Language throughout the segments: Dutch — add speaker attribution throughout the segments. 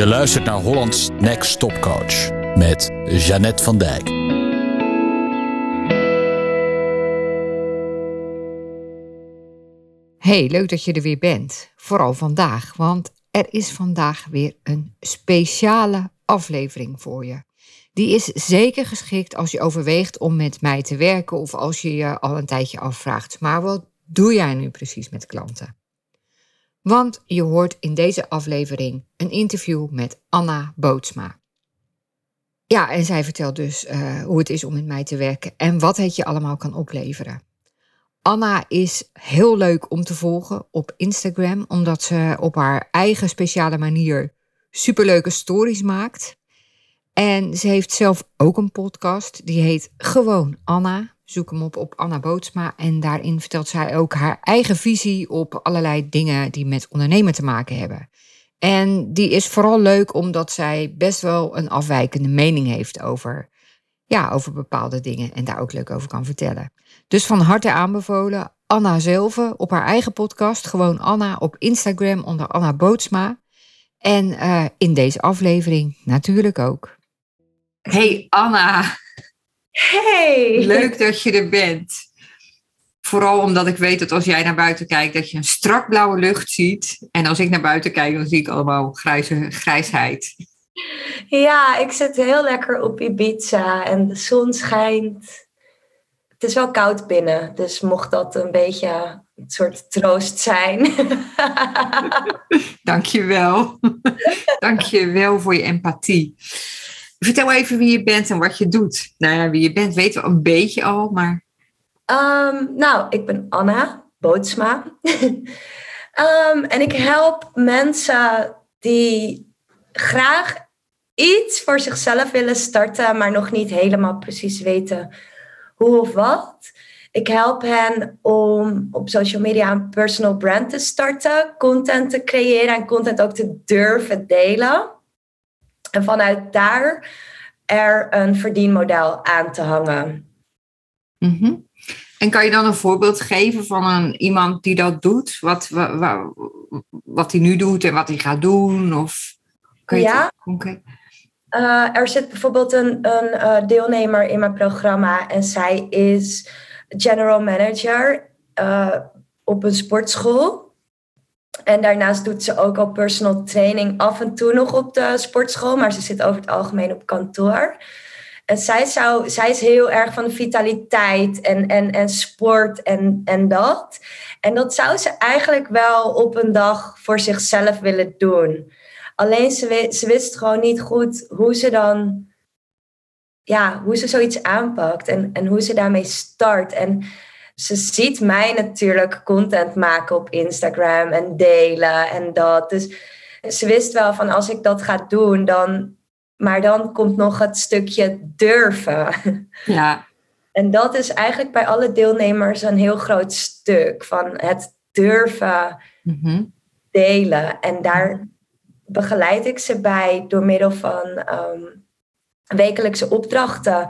Speaker 1: Je luistert naar Hollands Next Top Coach met Jeannette van Dijk.
Speaker 2: Hey, leuk dat je er weer bent. Vooral vandaag, want er is vandaag weer een speciale aflevering voor je. Die is zeker geschikt als je overweegt om met mij te werken of als je je al een tijdje afvraagt. Maar wat doe jij nu precies met klanten? Want je hoort in deze aflevering een interview met Anna Bootsma. Ja, en zij vertelt dus uh, hoe het is om met mij te werken en wat het je allemaal kan opleveren. Anna is heel leuk om te volgen op Instagram, omdat ze op haar eigen speciale manier superleuke stories maakt. En ze heeft zelf ook een podcast, die heet Gewoon Anna. Zoek hem op op Anna Bootsma. En daarin vertelt zij ook haar eigen visie op allerlei dingen die met ondernemen te maken hebben. En die is vooral leuk omdat zij best wel een afwijkende mening heeft over, ja, over bepaalde dingen. En daar ook leuk over kan vertellen. Dus van harte aanbevolen. Anna zelf op haar eigen podcast. Gewoon Anna op Instagram onder Anna Bootsma. En uh, in deze aflevering natuurlijk ook. Hey Anna.
Speaker 3: Hey!
Speaker 2: Leuk dat je er bent. Vooral omdat ik weet dat als jij naar buiten kijkt, dat je een strak blauwe lucht ziet. En als ik naar buiten kijk, dan zie ik allemaal grijze, grijsheid.
Speaker 3: Ja, ik zit heel lekker op Ibiza en de zon schijnt. Het is wel koud binnen, dus mocht dat een beetje een soort troost zijn.
Speaker 2: Dankjewel. Dankjewel voor je empathie. Vertel even wie je bent en wat je doet. Nou ja, wie je bent weten we een beetje al, maar...
Speaker 3: Um, nou, ik ben Anna Bootsma. um, en ik help mensen die graag iets voor zichzelf willen starten, maar nog niet helemaal precies weten hoe of wat. Ik help hen om op social media een personal brand te starten, content te creëren en content ook te durven delen. En vanuit daar er een verdienmodel aan te hangen.
Speaker 2: Mm En kan je dan een voorbeeld geven van een, iemand die dat doet? Wat, wat, wat hij nu doet en wat hij gaat doen? Of kan je
Speaker 3: ja. Uh, er zit bijvoorbeeld een, een uh, deelnemer in mijn programma en zij is general manager uh, op een sportschool. En daarnaast doet ze ook al personal training af en toe nog op de sportschool, maar ze zit over het algemeen op kantoor. En zij, zou, zij is heel erg van vitaliteit en, en, en sport en, en dat. En dat zou ze eigenlijk wel op een dag voor zichzelf willen doen. Alleen ze, ze wist gewoon niet goed hoe ze dan, ja, hoe ze zoiets aanpakt en, en hoe ze daarmee start. En ze ziet mij natuurlijk content maken op Instagram en delen en dat. Dus ze wist wel van als ik dat ga doen, dan. Maar dan komt nog het stukje durven.
Speaker 2: Ja.
Speaker 3: En dat is eigenlijk bij alle deelnemers een heel groot stuk van het durven
Speaker 2: mhm.
Speaker 3: delen. En daar begeleid ik ze bij door middel van um, wekelijkse opdrachten.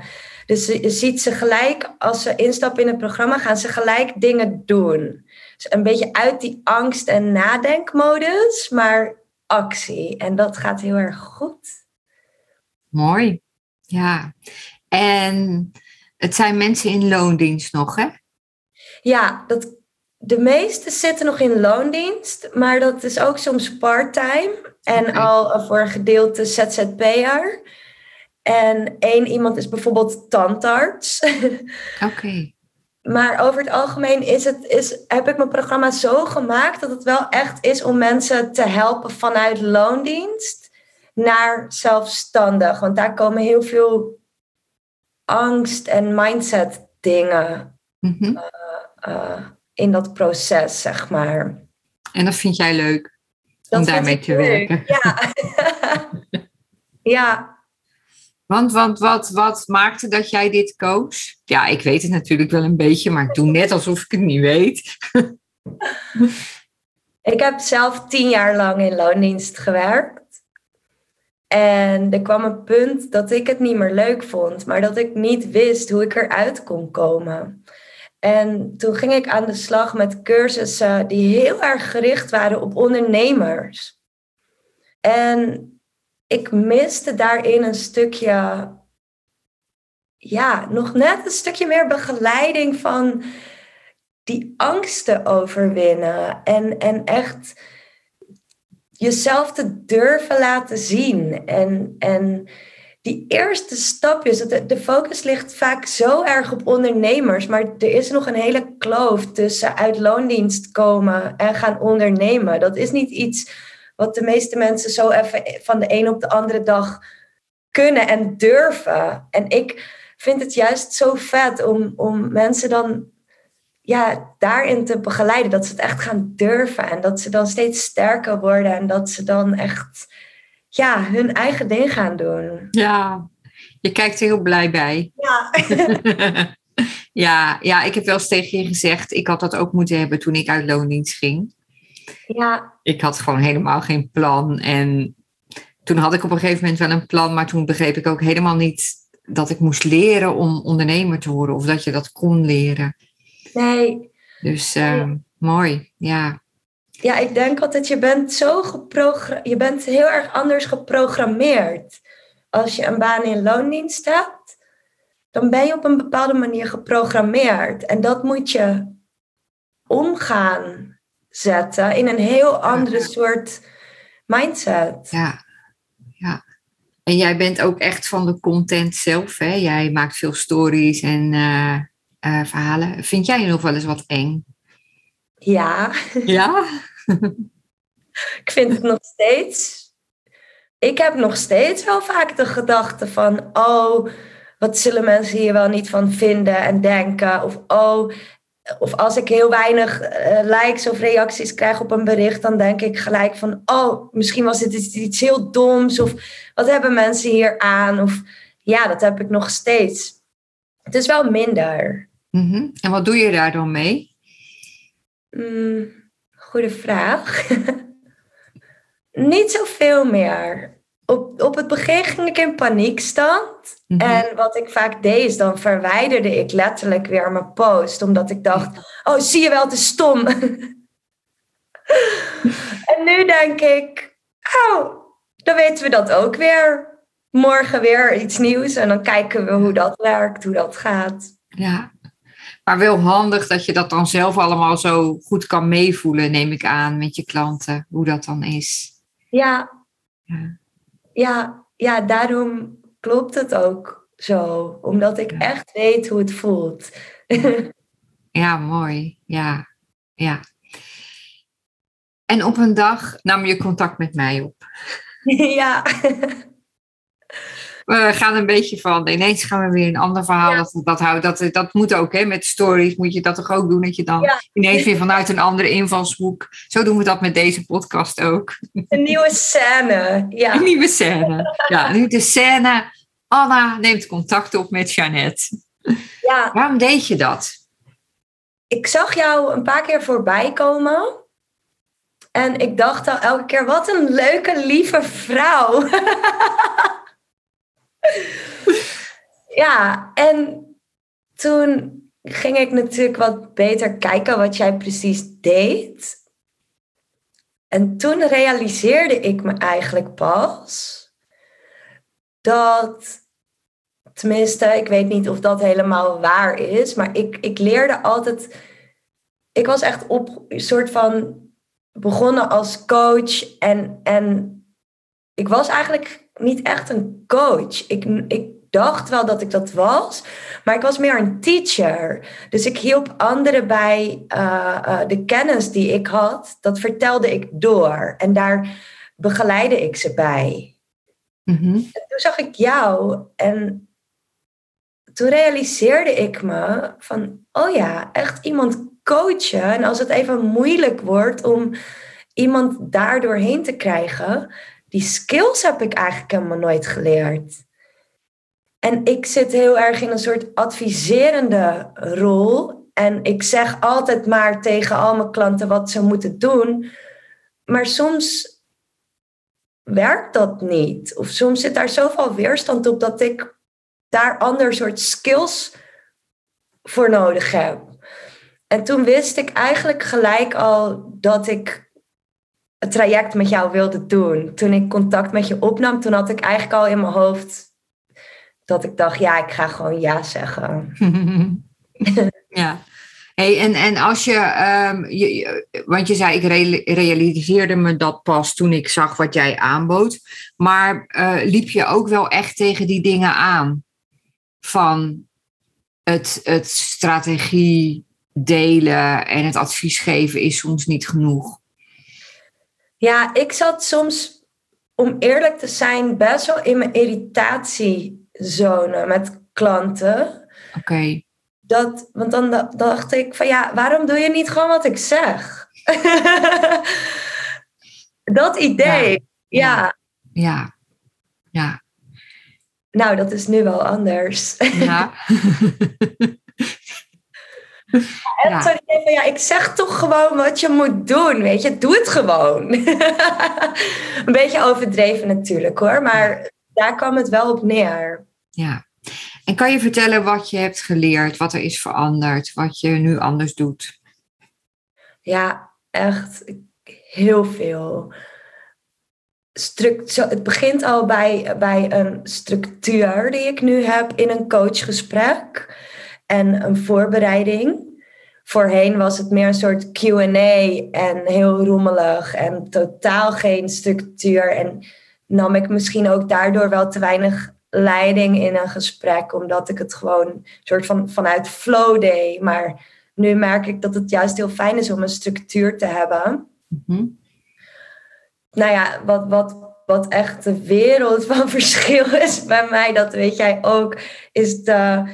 Speaker 3: Dus je ziet ze gelijk, als ze instappen in het programma, gaan ze gelijk dingen doen. Dus een beetje uit die angst- en nadenkmodus, maar actie. En dat gaat heel erg goed.
Speaker 2: Mooi. Ja. En het zijn mensen in loondienst nog, hè?
Speaker 3: Ja, dat, de meeste zitten nog in loondienst, maar dat is ook soms part-time. En al voor een gedeelte ZZP'er. En één iemand is bijvoorbeeld tandarts.
Speaker 2: Oké.
Speaker 3: Maar over het algemeen is het, is, heb ik mijn programma zo gemaakt dat het wel echt is om mensen te helpen vanuit loondienst naar zelfstandig. Want daar komen heel veel angst en mindset dingen
Speaker 2: Mhm.
Speaker 3: uh, uh, in dat proces, zeg maar.
Speaker 2: En dat vind jij leuk
Speaker 3: Dat
Speaker 2: om daarmee te
Speaker 3: leuk,
Speaker 2: werken?
Speaker 3: Ja. ja.
Speaker 2: Want, want wat, wat maakte dat jij dit koos? Ja, ik weet het natuurlijk wel een beetje, maar ik doe net alsof ik het niet weet.
Speaker 3: Ik heb zelf tien jaar lang in loondienst gewerkt. En er kwam een punt dat ik het niet meer leuk vond, maar dat ik niet wist hoe ik eruit kon komen. En toen ging ik aan de slag met cursussen die heel erg gericht waren op ondernemers. En ik miste daarin een stukje, ja, nog net een stukje meer begeleiding van die angsten overwinnen. En, en echt jezelf te durven laten zien. En, en die eerste stapjes, de, de focus ligt vaak zo erg op ondernemers, maar er is nog een hele kloof tussen uit loondienst komen en gaan ondernemen. Dat is niet iets wat de meeste mensen zo even van de een op de andere dag kunnen en durven. En ik vind het juist zo vet om, om mensen dan ja, daarin te begeleiden. Dat ze het echt gaan durven en dat ze dan steeds sterker worden en dat ze dan echt ja, hun eigen ding gaan doen.
Speaker 2: Ja, je kijkt er heel blij bij.
Speaker 3: Ja.
Speaker 2: ja, ja, ik heb wel eens tegen je gezegd, ik had dat ook moeten hebben toen ik uit loondienst ging.
Speaker 3: Ja.
Speaker 2: Ik had gewoon helemaal geen plan. En toen had ik op een gegeven moment wel een plan, maar toen begreep ik ook helemaal niet dat ik moest leren om ondernemer te worden of dat je dat kon leren.
Speaker 3: Nee.
Speaker 2: Dus uh, mooi, ja.
Speaker 3: Ja, ik denk altijd, je bent zo geprogrammeerd, je bent heel erg anders geprogrammeerd. Als je een baan in loondienst hebt, dan ben je op een bepaalde manier geprogrammeerd. En dat moet je omgaan zetten in een heel andere soort mindset.
Speaker 2: Ja, ja. En jij bent ook echt van de content zelf, hè? Jij maakt veel stories en uh, uh, verhalen. Vind jij nog wel eens wat eng?
Speaker 3: Ja.
Speaker 2: Ja?
Speaker 3: ik vind het nog steeds. Ik heb nog steeds wel vaak de gedachte van: oh, wat zullen mensen hier wel niet van vinden en denken? Of oh, of als ik heel weinig uh, likes of reacties krijg op een bericht, dan denk ik gelijk van: oh, misschien was dit iets heel doms. Of wat hebben mensen hier aan? Of ja, dat heb ik nog steeds. Het is wel minder.
Speaker 2: Mm -hmm. En wat doe je daar dan mee?
Speaker 3: Mm, goede vraag. Niet zoveel meer. Op, op het begin ging ik in paniekstand. Mm -hmm. En wat ik vaak deed, is dan verwijderde ik letterlijk weer mijn post. Omdat ik dacht, oh, zie je wel, te stom. en nu denk ik, oh, dan weten we dat ook weer. Morgen weer iets nieuws. En dan kijken we hoe dat werkt, hoe dat gaat.
Speaker 2: Ja, maar wel handig dat je dat dan zelf allemaal zo goed kan meevoelen, neem ik aan, met je klanten, hoe dat dan is.
Speaker 3: Ja, ja, ja, ja daarom klopt het ook zo, omdat ik ja. echt weet hoe het voelt.
Speaker 2: ja, mooi. Ja, ja. En op een dag nam je contact met mij op.
Speaker 3: ja.
Speaker 2: We gaan een beetje van, ineens gaan we weer een ander verhaal. Ja. Dat, dat, houdt, dat, dat moet ook, hè? met stories moet je dat toch ook doen. Dat je dan ja. ineens weer vanuit een andere invalshoek. Zo doen we dat met deze podcast ook.
Speaker 3: Een nieuwe scène. Ja.
Speaker 2: Een nieuwe scène. Ja, nu de scène. Anna neemt contact op met Jeannette.
Speaker 3: Ja.
Speaker 2: Waarom deed je dat?
Speaker 3: Ik zag jou een paar keer voorbij komen. En ik dacht al elke keer, wat een leuke, lieve vrouw. ja, en toen ging ik natuurlijk wat beter kijken wat jij precies deed. En toen realiseerde ik me eigenlijk pas dat, tenminste, ik weet niet of dat helemaal waar is, maar ik, ik leerde altijd, ik was echt op soort van begonnen als coach en, en ik was eigenlijk niet echt een coach. Ik, ik dacht wel dat ik dat was, maar ik was meer een teacher. Dus ik hielp anderen bij uh, uh, de kennis die ik had, dat vertelde ik door. En daar begeleidde ik ze bij. En toen zag ik jou en toen realiseerde ik me van, oh ja, echt iemand coachen. En als het even moeilijk wordt om iemand daar doorheen te krijgen, die skills heb ik eigenlijk helemaal nooit geleerd. En ik zit heel erg in een soort adviserende rol. En ik zeg altijd maar tegen al mijn klanten wat ze moeten doen. Maar soms werkt dat niet. Of soms zit daar zoveel weerstand op dat ik daar ander soort skills voor nodig heb. En toen wist ik eigenlijk gelijk al dat ik het traject met jou wilde doen. Toen ik contact met je opnam, toen had ik eigenlijk al in mijn hoofd dat ik dacht, ja, ik ga gewoon ja zeggen.
Speaker 2: ja. Hey, en, en als je, um, je, want je zei, ik realiseerde me dat pas toen ik zag wat jij aanbood. Maar uh, liep je ook wel echt tegen die dingen aan? Van het, het strategie delen en het advies geven is soms niet genoeg.
Speaker 3: Ja, ik zat soms, om eerlijk te zijn, best wel in mijn irritatiezone met klanten.
Speaker 2: Oké.
Speaker 3: Dat, want dan dacht ik van ja, waarom doe je niet gewoon wat ik zeg? dat idee, ja.
Speaker 2: ja. Ja.
Speaker 3: Nou, dat is nu wel anders.
Speaker 2: Ja.
Speaker 3: En ja. van, ja, ik zeg toch gewoon wat je moet doen, weet je. Doe het gewoon. Een beetje overdreven natuurlijk hoor, maar daar kwam het wel op neer.
Speaker 2: Ja. En kan je vertellen wat je hebt geleerd, wat er is veranderd, wat je nu anders doet?
Speaker 3: Ja, echt heel veel. Struct, het begint al bij, bij een structuur die ik nu heb in een coachgesprek en een voorbereiding. Voorheen was het meer een soort QA en heel rommelig en totaal geen structuur. En nam ik misschien ook daardoor wel te weinig leiding in een gesprek, omdat ik het gewoon een soort van vanuit flow deed. Maar nu merk ik dat het juist heel fijn is om een structuur te hebben. Mm Nou ja, wat, wat, wat echt de wereld van verschil is bij mij, dat weet jij ook, is de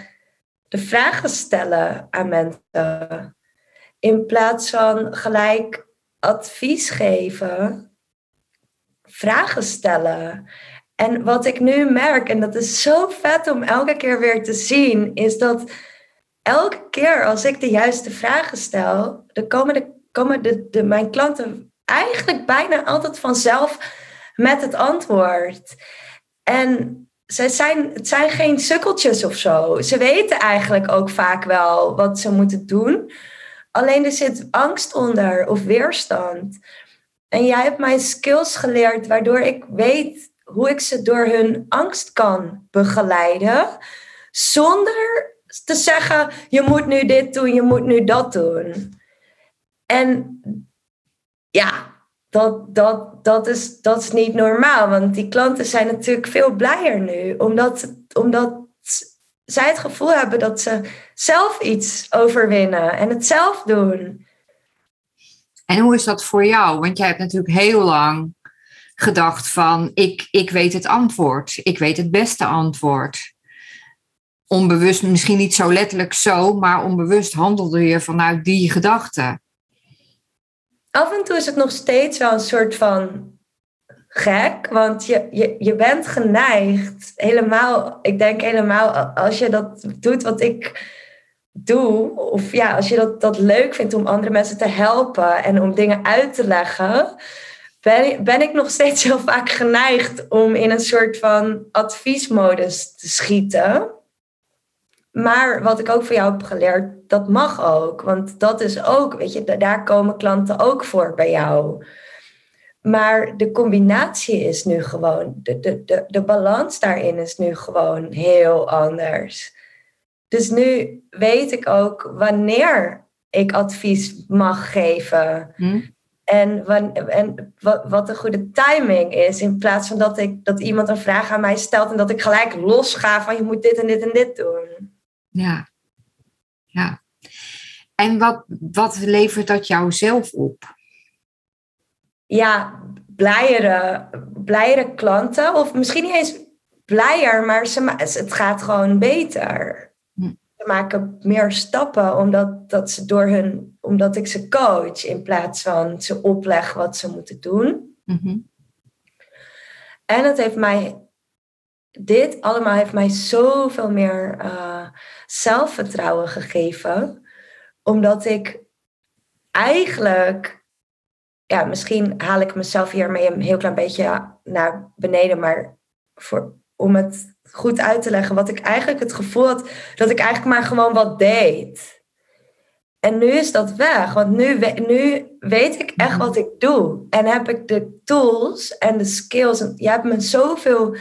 Speaker 3: de vragen stellen aan mensen. In plaats van gelijk advies geven, vragen stellen. En wat ik nu merk, en dat is zo vet om elke keer weer te zien, is dat elke keer als ik de juiste vragen stel, dan komen, de, komen de, de, mijn klanten eigenlijk bijna altijd vanzelf met het antwoord. En zij zijn, het zijn geen sukkeltjes of zo. Ze weten eigenlijk ook vaak wel wat ze moeten doen. Alleen er zit angst onder of weerstand. En jij hebt mij skills geleerd waardoor ik weet hoe ik ze door hun angst kan begeleiden. Zonder te zeggen, je moet nu dit doen, je moet nu dat doen. En ja, dat, dat, dat, is, dat is niet normaal. Want die klanten zijn natuurlijk veel blijer nu. Omdat, omdat zij het gevoel hebben dat ze zelf iets overwinnen en het zelf doen.
Speaker 2: En hoe is dat voor jou? Want jij hebt natuurlijk heel lang gedacht van ik, ik weet het antwoord. Ik weet het beste antwoord. Onbewust, misschien niet zo letterlijk zo, maar onbewust handelde je vanuit die gedachte
Speaker 3: af en toe is het nog steeds wel een soort van gek, want je, je, je bent geneigd, helemaal, ik denk helemaal als je dat doet wat ik doe, of ja, als je dat, dat leuk vindt om andere mensen te helpen en om dingen uit te leggen, ben, ben ik nog steeds heel vaak geneigd om in een soort van adviesmodus te schieten. Maar wat ik ook van jou heb geleerd, dat mag ook. Want dat is ook, weet je, daar komen klanten ook voor bij jou. Maar de combinatie is nu gewoon, de, de, de, de balans daarin is nu gewoon heel anders. Dus nu weet ik ook wanneer ik advies mag geven. Hm? En, en wat, wat de goede timing is. In plaats van dat, ik, dat iemand een vraag aan mij stelt en dat ik gelijk losga van je moet dit en dit en dit doen.
Speaker 2: Ja, ja. En wat, wat levert dat jou zelf op?
Speaker 3: Ja, blijere, blijere klanten. Of misschien niet eens blijer, maar ze, het gaat gewoon beter. Hm. Ze maken meer stappen omdat, dat ze door hun, omdat ik ze coach in plaats van ze opleg wat ze moeten doen. Mhm. En het heeft mij, dit allemaal heeft mij zoveel meer uh, zelfvertrouwen gegeven omdat ik eigenlijk, ja, misschien haal ik mezelf hiermee een heel klein beetje naar beneden, maar voor, om het goed uit te leggen, wat ik eigenlijk het gevoel had dat ik eigenlijk maar gewoon wat deed. En nu is dat weg, want nu, nu weet ik echt wat ik doe. En heb ik de tools en de skills. En je hebt me zoveel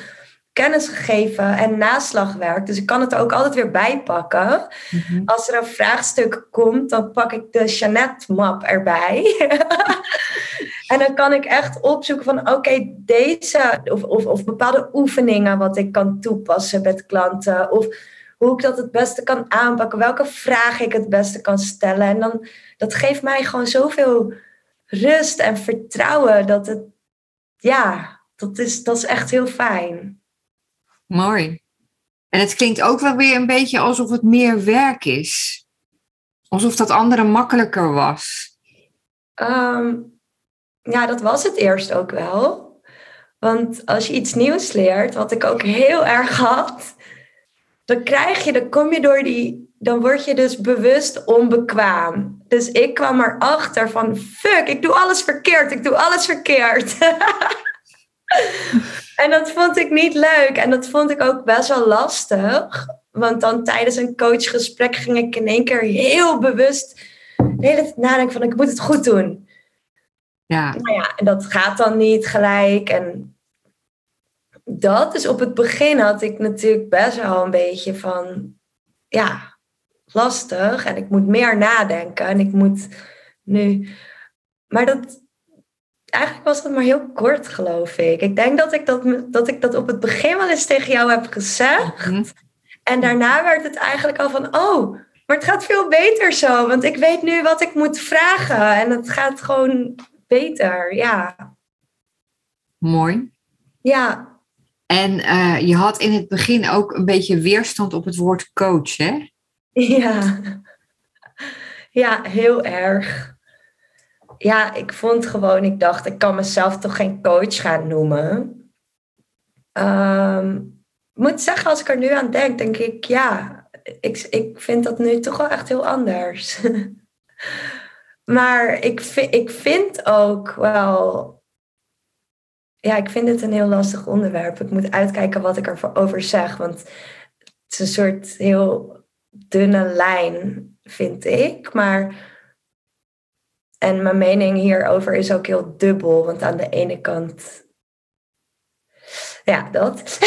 Speaker 3: kennis gegeven en naslagwerk. Dus ik kan het er ook altijd weer bijpakken.
Speaker 2: Mhm.
Speaker 3: Als er een vraagstuk komt, dan pak ik de Jeannette-map erbij. en dan kan ik echt opzoeken van oké, deze of, of, of bepaalde oefeningen wat ik kan toepassen met klanten. Of hoe ik dat het beste kan aanpakken, welke vragen ik het beste kan stellen. En dan, dat geeft mij gewoon zoveel rust en vertrouwen dat het, ja, dat is, dat is echt heel fijn.
Speaker 2: Mooi. En het klinkt ook wel weer een beetje alsof het meer werk is. Alsof dat andere makkelijker was.
Speaker 3: Ehm, ja, dat was het eerst ook wel. Want als je iets nieuws leert, wat ik ook heel erg had, dan krijg je, dan kom je door die, dan word je dus bewust onbekwaam. Dus ik kwam erachter van, fuck, ik doe alles verkeerd, ik doe alles verkeerd. en dat vond ik niet leuk en dat vond ik ook best wel lastig. Want dan tijdens een coachgesprek ging ik in één keer heel bewust de hele tijd nadenken van, ik moet het goed doen.
Speaker 2: Ja.
Speaker 3: Nou ja, en dat gaat dan niet gelijk. En dat, dus op het begin had ik natuurlijk best wel een beetje van, ja, lastig. En ik moet meer nadenken. En ik moet nu. Maar dat, eigenlijk was dat maar heel kort, geloof ik. Ik denk dat ik dat, dat ik dat op het begin wel eens tegen jou heb gezegd.
Speaker 2: Mhm.
Speaker 3: En daarna werd het eigenlijk al van, oh, maar het gaat veel beter zo. Want ik weet nu wat ik moet vragen. En het gaat gewoon beter, ja.
Speaker 2: Mooi.
Speaker 3: Ja,
Speaker 2: En eh, je had in het begin ook een beetje weerstand op het woord coach, hè?
Speaker 3: ja. Ja, heel erg. Ja, ik vond gewoon, ik dacht, ik kan mezelf toch geen coach gaan noemen. Ehm, ik moet zeggen, als ik er nu aan denk, denk ik, ja, ik, ik vind dat nu toch wel echt heel anders. maar ik, ik vind ook wel ja, ik vind het een heel lastig onderwerp. Ik moet uitkijken wat ik erover zeg. Want het is een soort heel dunne lijn, vind ik. Maar. En mijn mening hierover is ook heel dubbel. Want aan de ene kant. Ja, dat.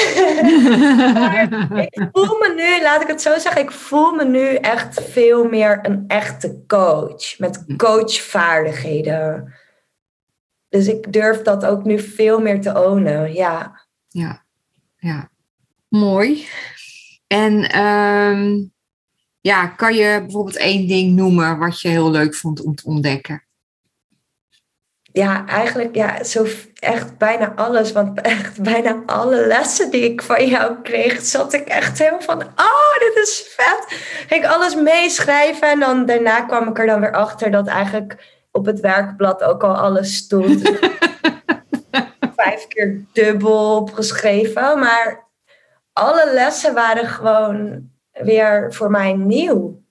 Speaker 3: ik voel me nu, laat ik het zo zeggen, ik voel me nu echt veel meer een echte coach. Met coachvaardigheden. Dus ik durf dat ook nu veel meer te ownen, ja.
Speaker 2: Ja, ja. Mooi. En ehm, ja, kan je bijvoorbeeld één ding noemen wat je heel leuk vond om te ontdekken?
Speaker 3: Ja, eigenlijk ja, zo echt bijna alles. Want echt bijna alle lessen die ik van jou kreeg, zat ik echt helemaal van, oh, dit is vet. Ging ik alles meeschrijven en dan daarna kwam ik er dan weer achter dat eigenlijk op het werkblad ook al alles stond. Vijf keer dubbel opgeschreven. Maar alle lessen waren gewoon weer voor mij nieuw.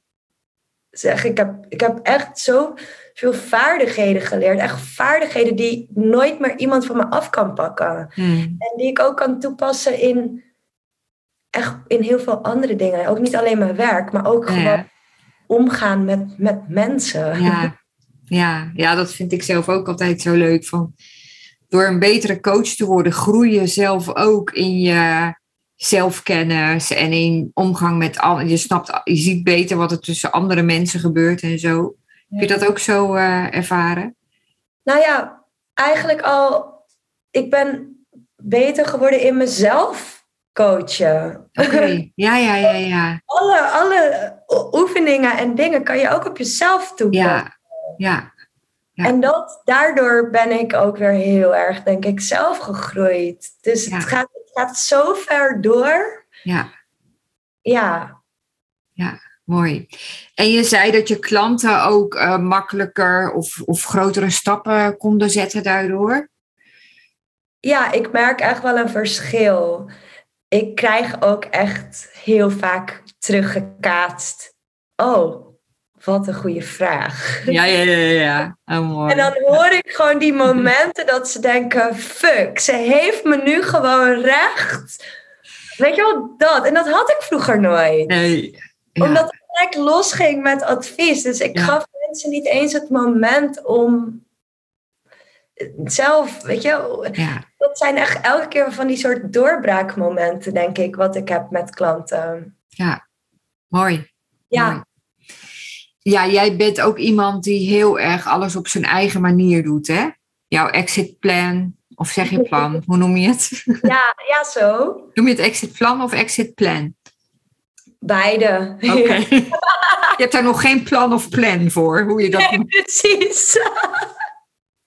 Speaker 3: Zeg, ik heb, ik heb echt zo veel vaardigheden geleerd. Echt vaardigheden die nooit meer iemand van me af kan pakken.
Speaker 2: Hmm.
Speaker 3: En die ik ook kan toepassen in, echt in heel veel andere dingen. Ook niet alleen mijn werk, maar ook gewoon omgaan met, met mensen.
Speaker 2: ja, ja, ja, dat vind ik zelf ook altijd zo leuk. Van, door een betere coach te worden, groei je zelf ook in je zelfkennis en in omgang met anderen. Je snapt, je ziet beter wat er tussen andere mensen gebeurt en zo. Heb je dat ook zo eh, ervaren?
Speaker 3: Nou ja, eigenlijk al, ik ben beter geworden in mezelf coachen.
Speaker 2: Oké, ja, ja, ja, ja.
Speaker 3: alle, alle oefeningen en dingen kan je ook op jezelf toepassen.
Speaker 2: Ja, ja, ja.
Speaker 3: En dat, daardoor ben ik ook weer heel erg, denk ik, zelf gegroeid. Dus
Speaker 2: Ja.
Speaker 3: het, gaat, het gaat zo ver door.
Speaker 2: ja,
Speaker 3: Ja,
Speaker 2: mooi. En je zei dat je klanten ook eh, makkelijker of, of grotere stappen konden zetten daardoor.
Speaker 3: ja, ik merk echt wel een verschil. Ik krijg ook echt heel vaak teruggekaatst. Oh, wat een goede vraag.
Speaker 2: Ja, ja, ja, ja. Oh, mooi.
Speaker 3: En dan hoor ik gewoon die momenten dat ze denken: fuck, ze heeft me nu gewoon recht. Weet je wel, dat. En dat had ik vroeger nooit.
Speaker 2: Nee. Ja.
Speaker 3: Omdat gelijk losging met advies. Dus ik
Speaker 2: Ja.
Speaker 3: gaf mensen niet eens het moment om zelf, weet je,
Speaker 2: Ja.
Speaker 3: dat zijn echt elke keer van die soort doorbraakmomenten, denk ik, wat ik heb met klanten.
Speaker 2: Ja, mooi.
Speaker 3: Ja,
Speaker 2: Mooi. Ja, jij bent ook iemand die heel erg alles op zijn eigen manier doet, hè? Jouw exit plan, of zeg je plan, hoe noem je het?
Speaker 3: ja, ja, zo.
Speaker 2: Noem je het exit plan of exit plan?
Speaker 3: Beide.
Speaker 2: Je hebt daar nog geen plan of plan voor, hoe je dat
Speaker 3: Nee, precies.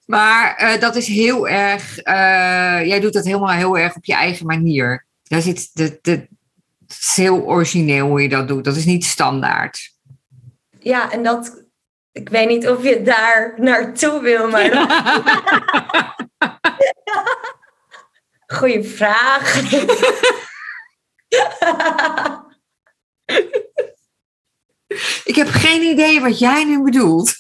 Speaker 2: Maar eh, dat is heel erg, eh, jij doet dat helemaal heel erg op je eigen manier. Daar zit de, de, het is heel origineel hoe je dat doet. Dat is niet standaard.
Speaker 3: Ja, en dat, ik weet niet of je daar naartoe wil, maar goeie vraag.
Speaker 2: Ik heb geen idee wat jij nu bedoelt.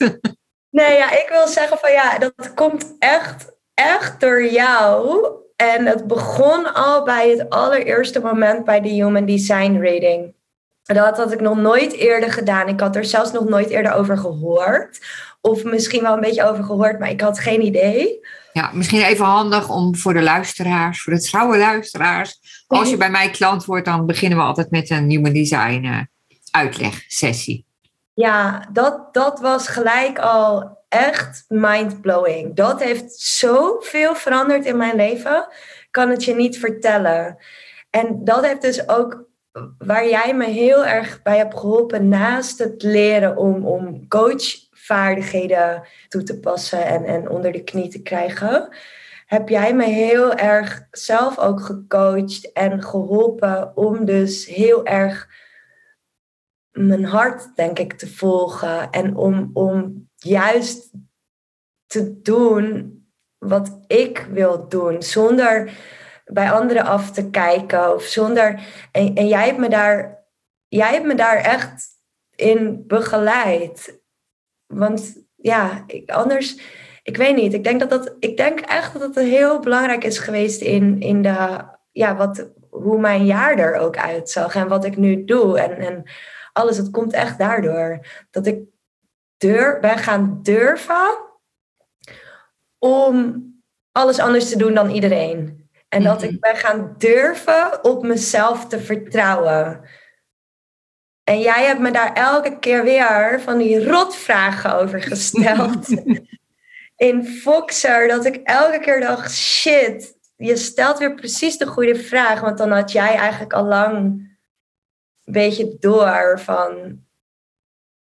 Speaker 3: Nee, ja, ik wil zeggen van ja, dat komt echt, echt door jou. En het begon al bij het allereerste moment bij de Human Design Reading. Dat had ik nog nooit eerder gedaan. Ik had er zelfs nog nooit eerder over gehoord. Of misschien wel een beetje over gehoord, maar ik had geen idee.
Speaker 2: Ja, misschien even handig om voor de luisteraars, voor de trouwe luisteraars. Als je bij mij klant wordt, dan beginnen we altijd met een Human Design eh, uitlegsessie.
Speaker 3: Ja, dat, dat was gelijk al echt mind-blowing. Dat heeft zoveel veranderd in mijn leven. Ik kan het je niet vertellen. En dat heeft dus ook waar jij me heel erg bij hebt geholpen naast het leren om, om coachvaardigheden toe te passen en, en onder de knie te krijgen. Heb jij me heel erg zelf ook gecoacht en geholpen om dus heel erg mijn hart, denk ik, te volgen. En om, om juist te doen wat ik wil doen. Zonder bij anderen af te kijken. Of zonder. En, en jij hebt me daar. Jij hebt me daar echt in begeleid. Want ja, ik, anders. Ik weet niet. Ik denk dat dat. Ik denk echt dat het heel belangrijk is geweest in, in de. Ja, wat, hoe mijn jaar er ook uitzag. En wat ik nu doe. En, en alles. Het komt echt daardoor. Dat ik deur, ben gaan durven om alles anders te doen dan iedereen. En dat
Speaker 2: Mhm.
Speaker 3: ik ben gaan durven op mezelf te vertrouwen. En jij hebt me daar elke keer weer van die rotvragen over gesteld. In Foxer, dat ik elke keer dacht, shit, je stelt weer precies de goede vraag. Want dan had jij eigenlijk al lang een beetje door van,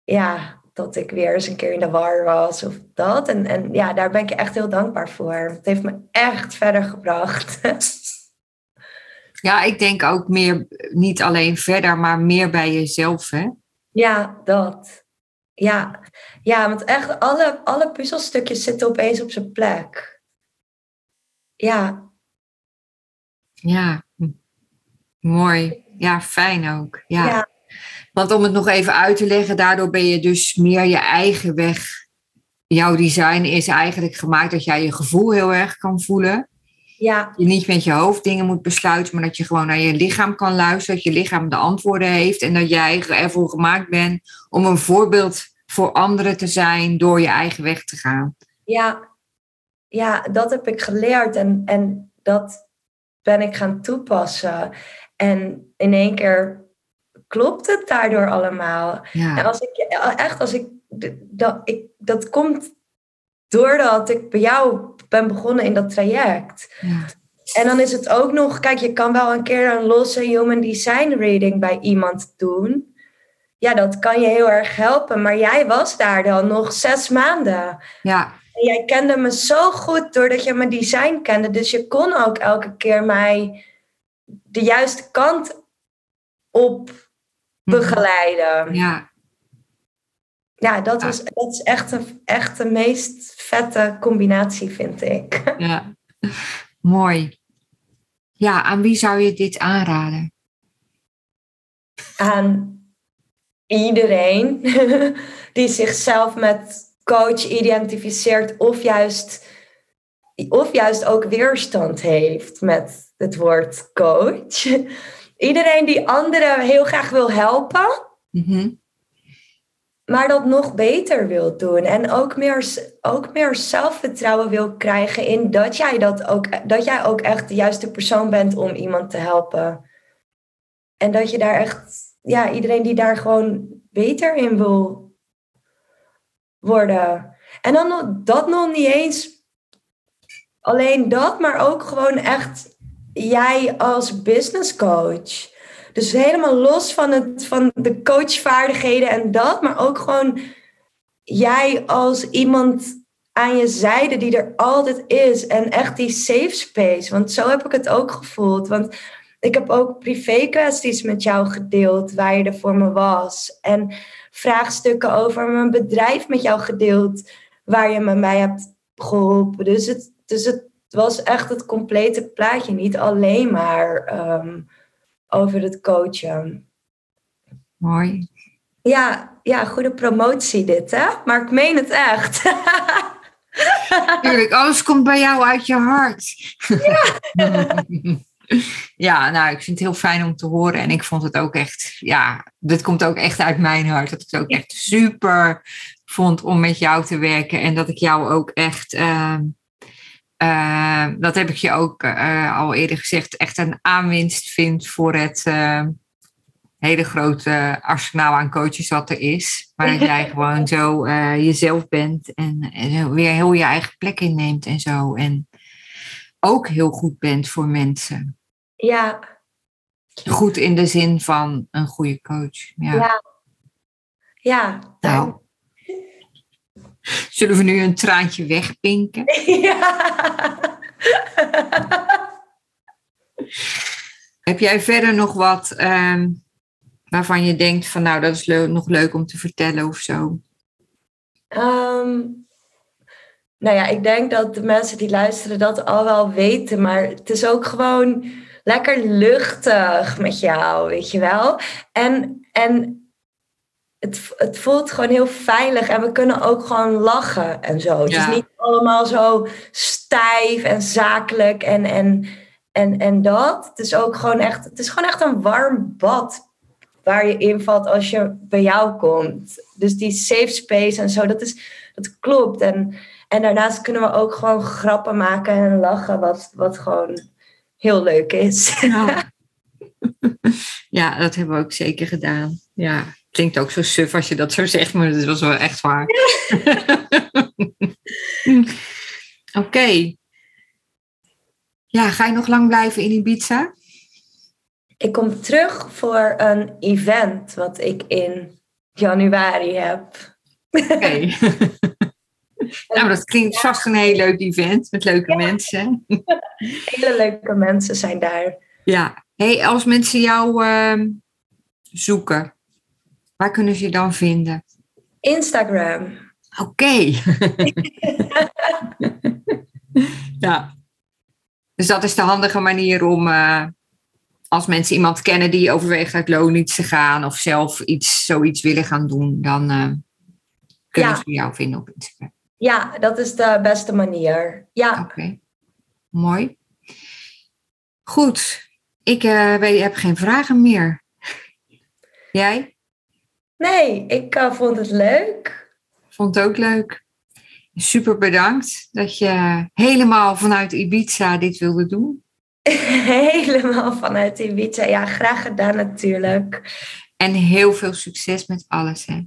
Speaker 3: ja, dat ik weer eens een keer in de war was of dat. En, en ja, daar ben ik je echt heel dankbaar voor. Het heeft me echt verder gebracht.
Speaker 2: Ja, ik denk ook meer, niet alleen verder, maar meer bij jezelf. Hè?
Speaker 3: ja, dat. Ja. ja, want echt alle, alle puzzelstukjes zitten opeens op zijn plek. Ja,
Speaker 2: Ja, mooi. Ja, fijn ook. Ja.
Speaker 3: Ja.
Speaker 2: Want om het nog even uit te leggen, daardoor ben je dus meer je eigen weg. Jouw design is eigenlijk gemaakt dat jij je gevoel heel erg kan voelen.
Speaker 3: Ja,
Speaker 2: Je niet met je hoofd dingen moet besluiten, maar dat je gewoon naar je lichaam kan luisteren. Dat je lichaam de antwoorden heeft en dat jij ervoor gemaakt bent om een voorbeeld voor anderen te zijn door je eigen weg te gaan.
Speaker 3: ja. Ja, dat heb ik geleerd en, en dat ben ik gaan toepassen. En in één keer klopt het daardoor allemaal. En als ik echt, als ik dat, ik, dat komt doordat ik bij jou ben begonnen in dat traject.
Speaker 2: ja.
Speaker 3: En dan is het ook nog, kijk, je kan wel een keer een losse human design reading bij iemand doen. Ja, dat kan je heel erg helpen. Maar jij was daar dan nog zes maanden.
Speaker 2: ja.
Speaker 3: En jij kende me zo goed doordat je mijn design kende. Dus je kon ook elke keer mij de juiste kant op begeleiden.
Speaker 2: ja.
Speaker 3: Ja, dat, was, dat is echt, een, echt de meest vette combinatie, vind ik.
Speaker 2: Ja, mooi. Ja, aan wie zou je dit aanraden?
Speaker 3: Aan iedereen die zichzelf met coach identificeert of juist, of juist ook weerstand heeft met het woord coach. Iedereen die anderen heel graag wil helpen.
Speaker 2: Mhm.
Speaker 3: Maar dat nog beter wil doen. En ook meer, ook meer zelfvertrouwen wil krijgen in dat jij, dat, ook, dat jij ook echt de juiste persoon bent om iemand te helpen. En dat je daar echt, ja, iedereen die daar gewoon beter in wil worden. En dan dat nog niet eens alleen dat, maar ook gewoon echt jij als business coach. Dus helemaal los van, het, van de coachvaardigheden en dat, maar ook gewoon jij als iemand aan je zijde die er altijd is. En echt die safe space. Want zo heb ik het ook gevoeld. Want ik heb ook privé kwesties met jou gedeeld waar je er voor me was. En vraagstukken over mijn bedrijf met jou gedeeld waar je me mij hebt geholpen. Dus het, dus het was echt het complete plaatje. Niet alleen maar ehm, over het coachen.
Speaker 2: Mooi.
Speaker 3: Ja, ja, goede promotie dit, hè? Maar ik meen het echt.
Speaker 2: Tuurlijk, alles komt bij jou uit je hart. Ja. ja, nou, ik vind het heel fijn om te horen. En ik vond het ook echt, ja, dit komt ook echt uit mijn hart. Dat ik het ook echt super vond om met jou te werken. En dat ik jou ook echt, uh, uh, dat heb ik je ook uh, al eerder gezegd, echt een aanwinst vind voor het ehm, hele grote arsenaal aan coaches wat er is. Maar dat jij gewoon zo eh, jezelf bent en, en, weer heel je eigen plek inneemt en zo. En ook heel goed bent voor mensen.
Speaker 3: Ja.
Speaker 2: Goed in de zin van een goede coach. Ja.
Speaker 3: Ja. ja
Speaker 2: nou. Zullen we nu een traantje wegpinken?
Speaker 3: Ja.
Speaker 2: Heb jij verder nog wat um, waarvan je denkt van nou dat is le nog leuk om te vertellen of zo?
Speaker 3: Um, nou ja, ik denk dat de mensen die luisteren dat al wel weten, maar het is ook gewoon lekker luchtig met jou, weet je wel. En, en het, het voelt gewoon heel veilig en we kunnen ook gewoon lachen en zo. Het is niet allemaal zo stijf en zakelijk en, en, en, en dat. Het is ook gewoon echt, het is gewoon echt een warm bad waar je invalt als je bij jou komt. Dus die safe space en zo, dat, is, dat klopt. En, en daarnaast kunnen we ook gewoon grappen maken en lachen, wat, wat gewoon heel leuk is.
Speaker 2: Ja. ja, dat hebben we ook zeker gedaan. Ja, klinkt ook zo suf als je dat zo zegt, maar dat was wel echt waar. Oké. Ja, ga je nog lang blijven in Ibiza?
Speaker 3: Ik kom terug voor een event wat ik in januari heb.
Speaker 2: Oké. nou, dat klinkt vast een heel leuk event met leuke mensen.
Speaker 3: Hele leuke mensen zijn daar.
Speaker 2: Ja. Hey, als mensen jou uh, zoeken, waar kunnen ze je dan vinden?
Speaker 3: Instagram.
Speaker 2: Oké. Okay. ja. Dus dat is de handige manier om, uh, als mensen iemand kennen die overweegt uit loondienst te gaan of zelf iets, zoiets willen gaan doen, dan uh, kunnen ja. ze jou vinden op Instagram.
Speaker 3: Ja, dat is de beste manier. Ja.
Speaker 2: Oké. Okay. Mooi. Goed. Ik uh, weet, heb geen vragen meer. Jij?
Speaker 3: Nee, ik uh, vond het leuk.
Speaker 2: Vond het ook leuk. Super bedankt dat je helemaal vanuit Ibiza dit wilde doen.
Speaker 3: helemaal vanuit Ibiza. Ja, graag gedaan natuurlijk.
Speaker 2: En heel veel succes met alles. Hè?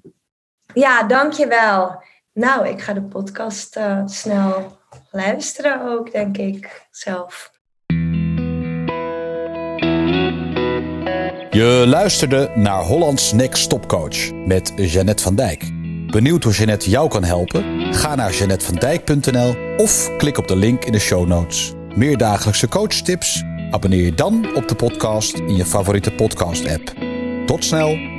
Speaker 3: Ja, dankjewel. Nou, ik ga de podcast uh, snel luisteren ook, denk ik zelf.
Speaker 1: Je luisterde naar Hollands Next Top Coach met Jeannette van Dijk. Benieuwd hoe Jeannette jou kan helpen? Ga naar jeannettevandijk.nl of klik op de link in de show notes. Meer dagelijkse coachtips? Abonneer je dan op de podcast in je favoriete podcast-app. Tot snel!